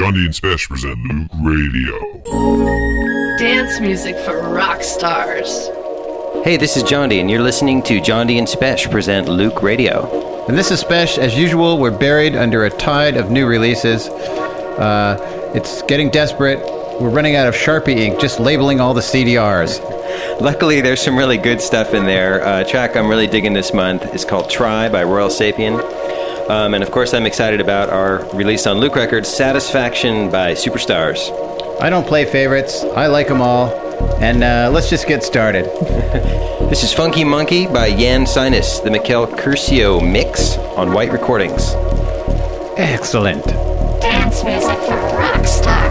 Jondi and Spesh present Loöq Radio. Dance music for rock stars. Hey, this is Jondi, and you're listening to Jondi and Spesh present Loöq Radio. And this is Spesh. As usual, we're buried under a tide of new releases. Uh, it's getting desperate. We're running out of Sharpie ink just labeling all the CDRs. Luckily, there's some really good stuff in there. Uh, track I'm really digging this month is called Try by Royal Sapien. Um, and of course, I'm excited about our release on Loöq Records, Satisfaction by Superstars. I don't play favorites. I like them all. And uh, let's just get started. This is Funky Monkey by Jan Sinus, the Mikkel Curcio mix on White Recordings. Excellent. Dance music for rock stars.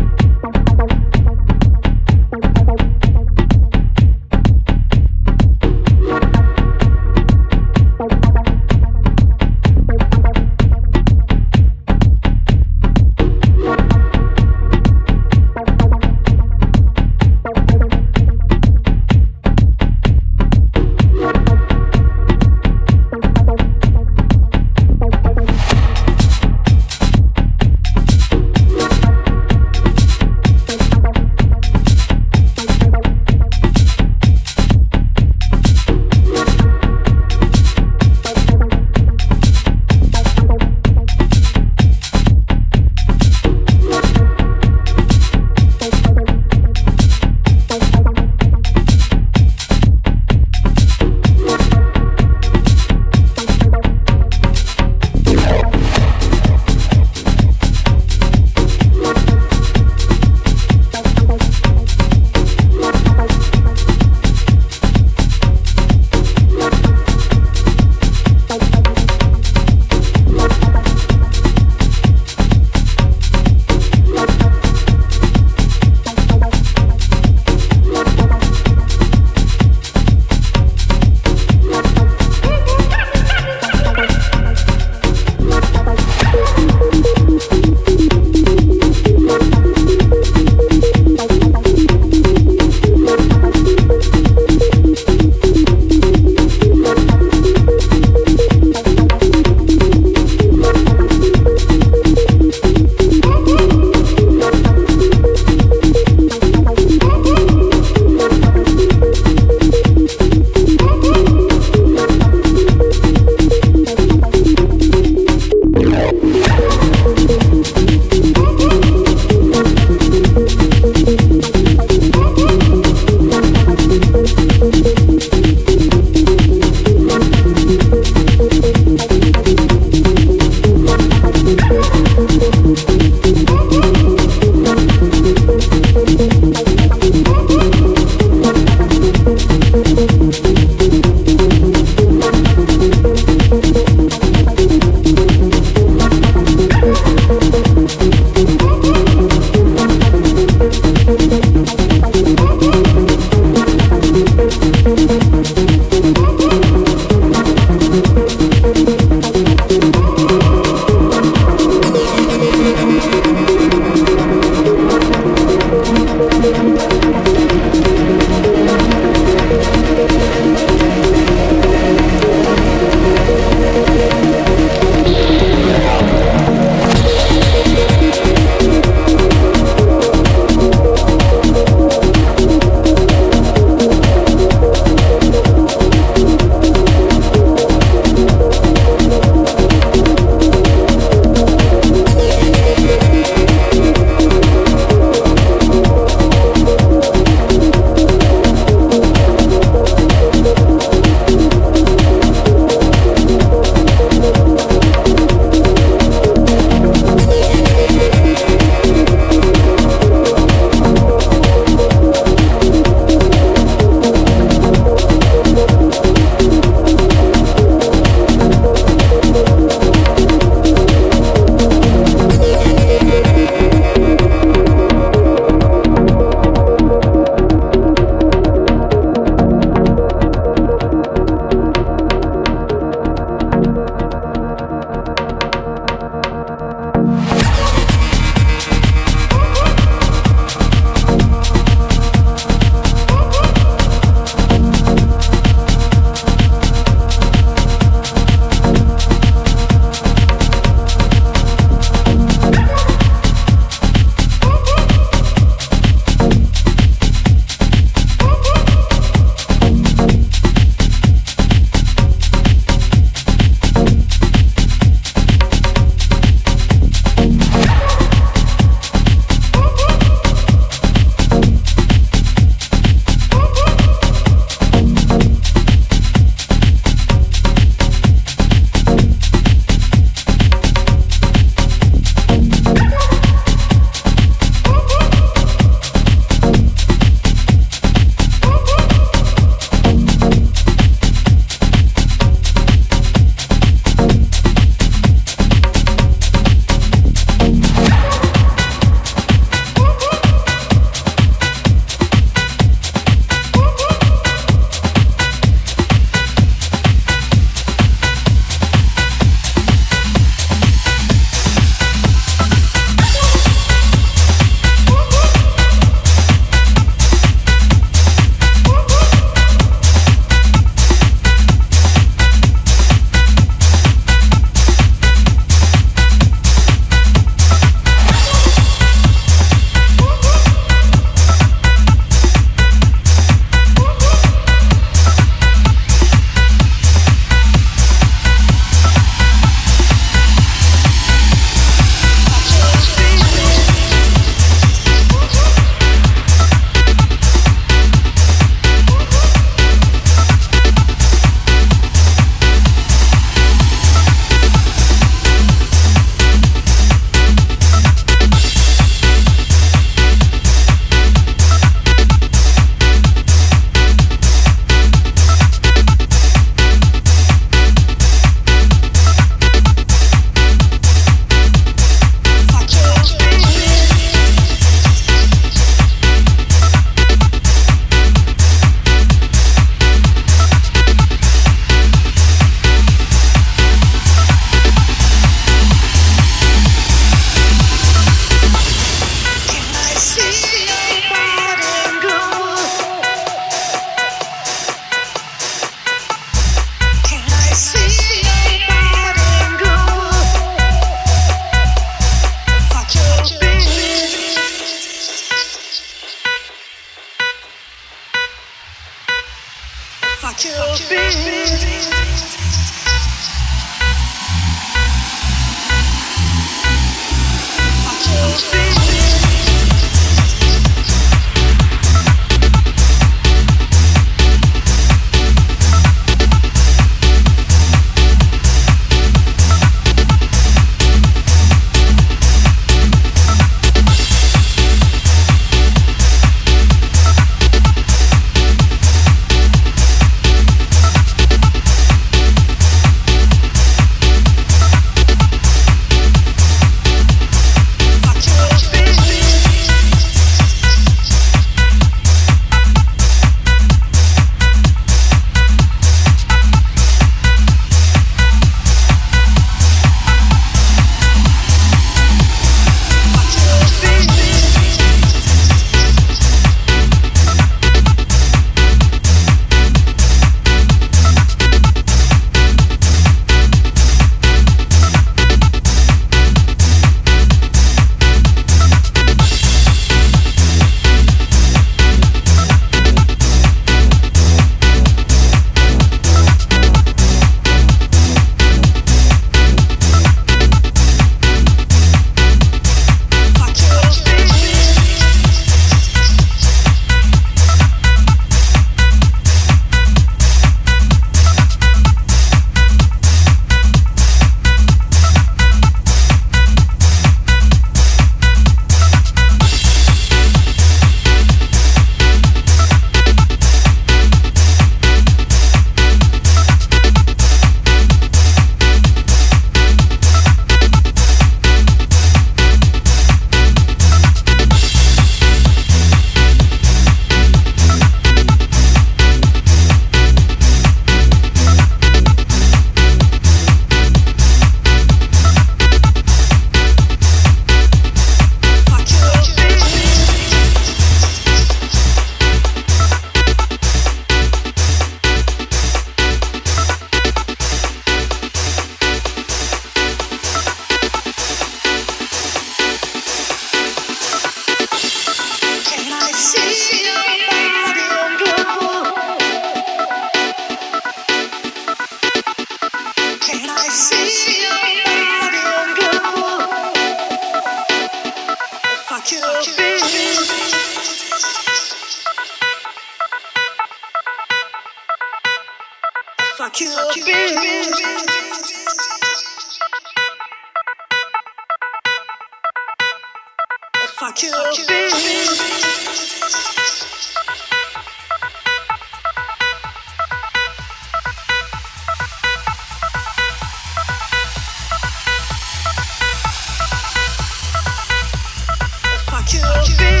Selfie.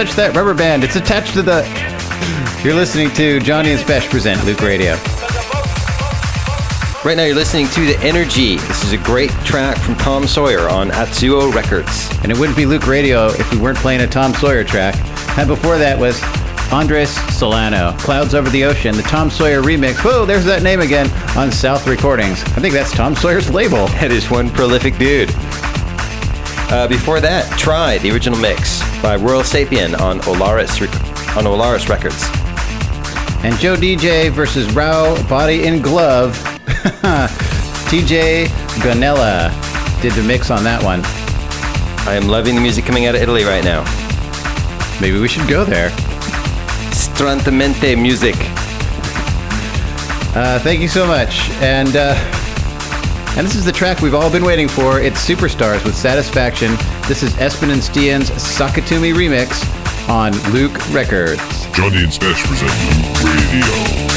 Touch that rubber band. It's attached to the. You're listening to Jondi and Spesh present Loöq Radio. Right now, you're listening to The Energy. This is a great track from Tom Sawyer on Atsuo Records. And it wouldn't be Loöq Radio if we weren't playing a Tom Sawyer track. And before that was Andres Solano, Clouds Over the Ocean, the Tom Sawyer remix. Whoa, there's that name again on South Recordings. I think that's Tom Sawyer's label. That is one prolific dude. Uh, before that, Try, the original mix by Royal Sapien on Olaris, on Olaris Records. And Joe DJ versus Rao Body in Glove. TJ Ganella did the mix on that one. I am loving the music coming out of Italy right now. Maybe we should go there. Strantamente music. Uh, thank you so much. And uh, and this is the track we've all been waiting for. It's Superstars with Satisfaction. This is Espen and Stian's Sakatumi remix on Loöq Records. Jondi and Spesh present Loöq Radio.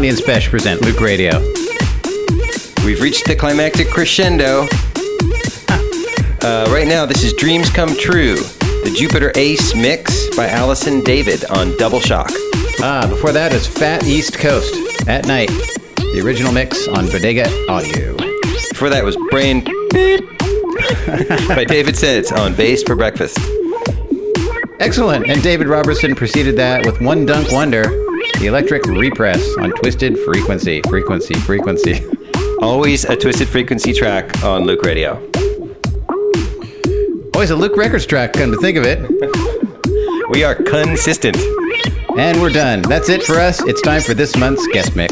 Listening to Jondi and Spesh present Loöq Radio. We've reached the climactic crescendo. Uh, right now, this is Dreams Come True, the Jupiter Ace mix by Allison David on Double Shock. Ah, before that is Fat East Coast at night, the original mix on Bodega Audio. Before that was Brain by David Sennett on Bass for Breakfast. Excellent. And David Robertson preceded that with One Dunk Wonder, the electric repress on Twisted Frequency. Frequency, frequency. Always a Twisted Frequency track on Loöq Radio. Always a Loöq Records track, come to think of it. We are consistent. And we're done. That's it for us. It's time for this month's guest mix.